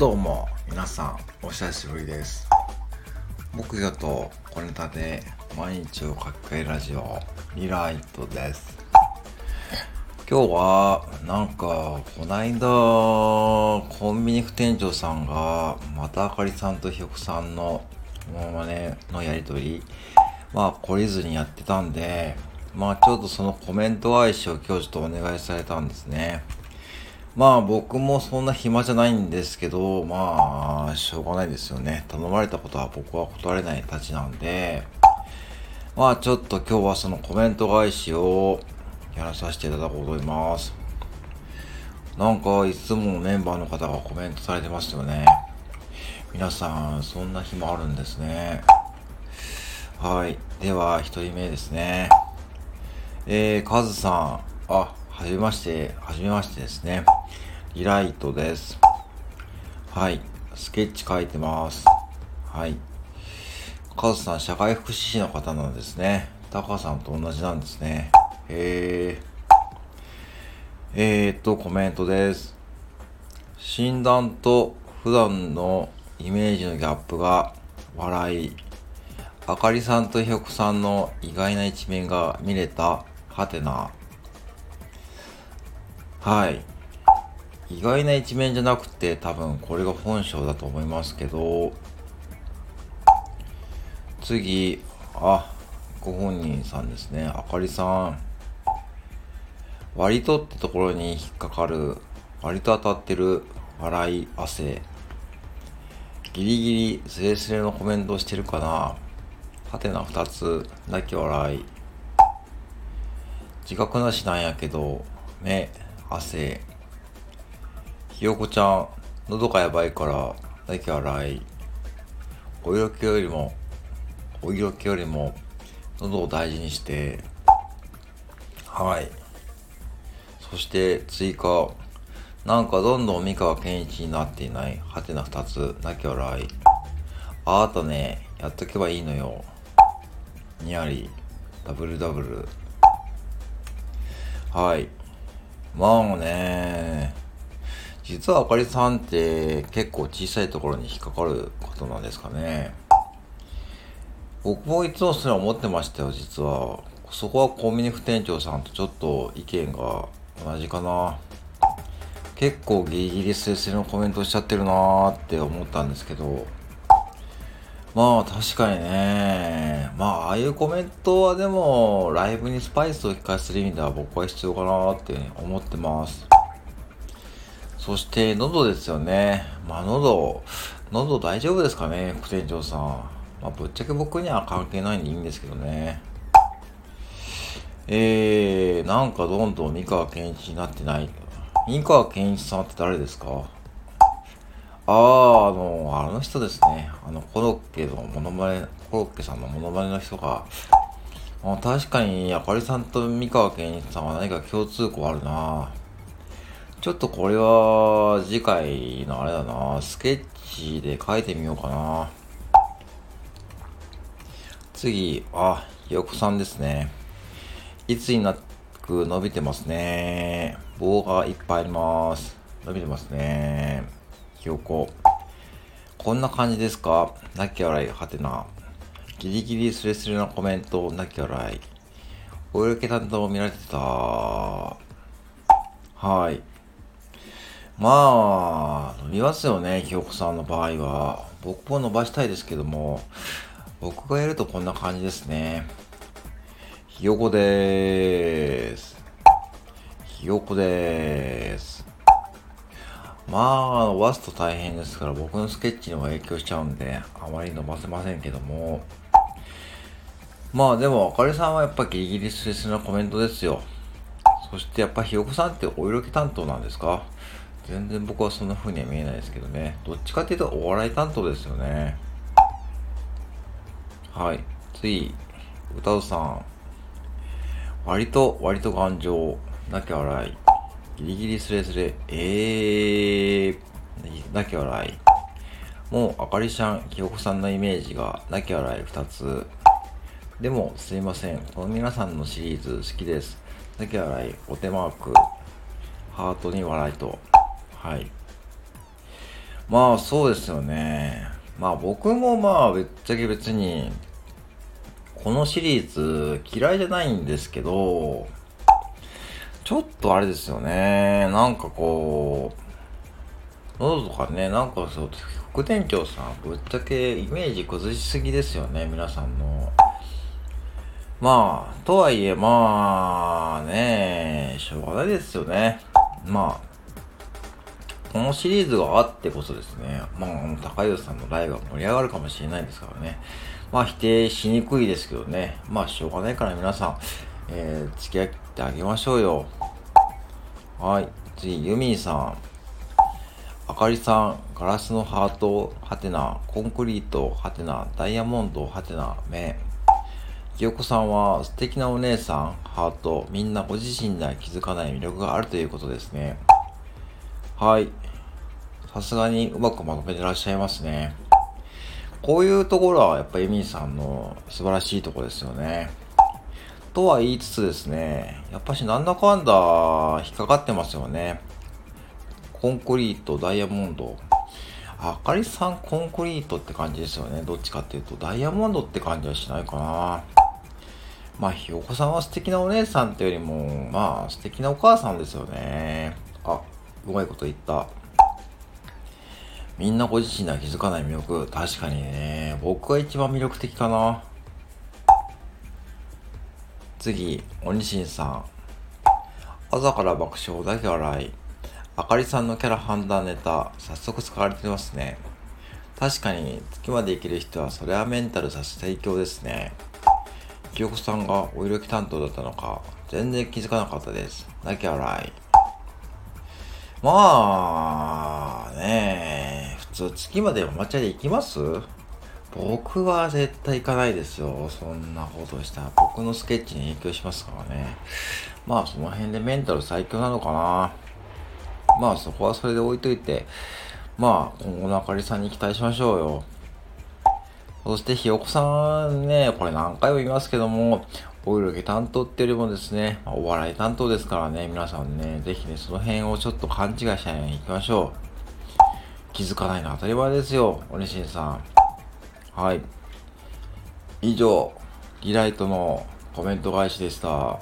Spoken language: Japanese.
どうも皆さんお久しぶりです。木魚と小ネタで毎日を書き換えラジオリライトです。今日はなんかこないだコンビニ副店長さんがまたあかりさんとひよこさんのものまねのやりとりまあ懲りずにやってたんでまあちょっとそのコメント返しを今日ちょっとお願いされたんですね。まあ僕もそんな暇じゃないんですけど、まあしょうがないですよね。頼まれたことは僕は断れないたちなんで、まあちょっと今日はそのコメント返しをやらさせていただこうと思います。なんかいつもメンバーの方がコメントされてますよね。皆さん、そんな日もあるんですね。はい。では、一人目ですね。えー、カズさん。あ、はじめまして、はじめましてですね。リライトです。はい。スケッチ書いてます。はい。カズさん、社会福祉士の方なんですね。タカさんと同じなんですね。へえ。えー、っと、コメントです。診断と普段のイメージのギャップが笑い。あかりさんとひよこさんの意外な一面が見れた、はてな。はい。意外な一面じゃなくて多分これが本性だと思いますけど、次、あ、ご本人さんですね。あかりさん。割とってところに引っかかる、割と当たってる、笑い、汗。ギリギリスレスレのコメントしてるかな。はてな二つ、泣き笑い。自覚なしなんやけど、目、汗。ひよこちゃん、喉がやばいから、だけ洗い。お色気よりも、お色気よりも、喉を大事にして、はい。そして追加。なんかどんどん三河健一になっていない。はてな二つ。なき笑い。あーとね、やっとけばいいのよ。にやり。ダブルダブル。はい。まあね、実はあかりさんって結構小さいところに引っかかることなんですかね。僕もいつもそれ思ってましたよ、実は。そこはコンビニ副店長さんとちょっと意見が同じかな。結構ギリギリスレスレのコメントしちゃってるなーって思ったんですけど。まあ確かにね。まあああいうコメントはでもライブにスパイスを聞かせる意味では僕は必要かなって思ってます。そして喉ですよね。まあ喉、喉大丈夫ですかね副店長さん。まあぶっちゃけ僕には関係ないんでいいんですけどね。えー、なんかどんどん三河健一になってない。三河健一さんって誰ですか？ああ、あの、あの人ですね。あの、コロッケのモノマネ、コロッケさんのモノマネの人が、あ確かに、あかりさんと三河健一さんは何か共通項あるなちょっとこれは、次回のあれだなスケッチで書いてみようかな次、あ、ひよこさんですね。いつになく伸びてますね。棒がいっぱいあります。伸びてますね。ひよこ。こんな感じですか？泣き笑い、はてな。ギリギリスレスレのコメント、泣き笑い。お色気担当見られてた。はい。まあ、伸びますよね、ひよこさんの場合は。僕も伸ばしたいですけども、僕がやるとこんな感じですね。ひよこでーす。ひよこでーす。まあ、伸ばすと大変ですから、僕のスケッチにも影響しちゃうんで、あまり伸ばせませんけども。まあでも、あかりさんはやっぱギリギリスレスなコメントですよ。そしてやっぱひよこさんってお色気担当なんですか？全然僕はそんな風には見えないですけどね。どっちかっていうとお笑い担当ですよね。はい。次、歌うさん。割と、割と頑丈。なきゃ笑い。ギリギリスレスレ、えー、なき笑い。もう、あかりちゃん、ひよこさんのイメージが、なき笑い2つ。でも、すいません。この皆さんのシリーズ好きです。なき笑い、お手マーク、ハートに笑いと。はい。まあそうですよね。まあ僕もまあぶっちゃけ別に、このシリーズ嫌いじゃないんですけど、ちょっとあれですよね。なんかこう、喉とかね、なんかそう、副店長さん、ぶっちゃけイメージ崩しすぎですよね、皆さんの。まあ、とはいえ、まあね、しょうがないですよね。まあ、このシリーズがあってこそですね、まあ、高吉さんのライブが盛り上がるかもしれないですからね。まあ、否定しにくいですけどね。まあ、しょうがないから皆さん、えー、付き合ってあげましょうよ。はい。次、ユミンさん。あかりさん、ガラスのハート、ハテナ、コンクリート、ハテナ、ダイヤモンド、ハテナ、目。ひよこさんは素敵なお姉さん、ハート、みんなご自身では気づかない魅力があるということですね。はい。さすがにうまくまとめてらっしゃいますね。こういうところはやっぱエミンさんの素晴らしいとこですよね。とは言いつつですね、やっぱしなんだかんだ引っかかってますよね。コンクリート、ダイヤモンド。あかりさんコンクリートって感じですよね。どっちかっていうと、ダイヤモンドって感じはしないかな。まあ、ひよこさんは素敵なお姉さんってよりも、まあ、素敵なお母さんですよね。あ、うまいこと言った。みんなご自身では気づかない魅力。確かにね。僕が一番魅力的かな。次、おにしんさん。朝から爆笑だけ笑い。あかりさんのキャラ判断ネタ、早速使われてますね。確かに、月まで生きる人はそれはメンタルさせ最強ですね。清子さんがお色気担当だったのか、全然気づかなかったです。だけ笑い。まあ、ねえ普通月までお抹茶で行きます？僕は絶対行かないですよ。そんなことしたら僕のスケッチに影響しますからね。まあその辺でメンタル最強なのかな。まあそこはそれで置いといて、まあ今後のあかりさんに期待しましょうよ。そしてひよこさんね、これ何回も言いますけども、お色気担当ってよりもですね、お笑い担当ですからね、皆さんね、ぜひね、その辺をちょっと勘違いしないように行きましょう。気づかないのは当たり前ですよ、おにしんさん。はい。以上、リライトのコメント返しでした。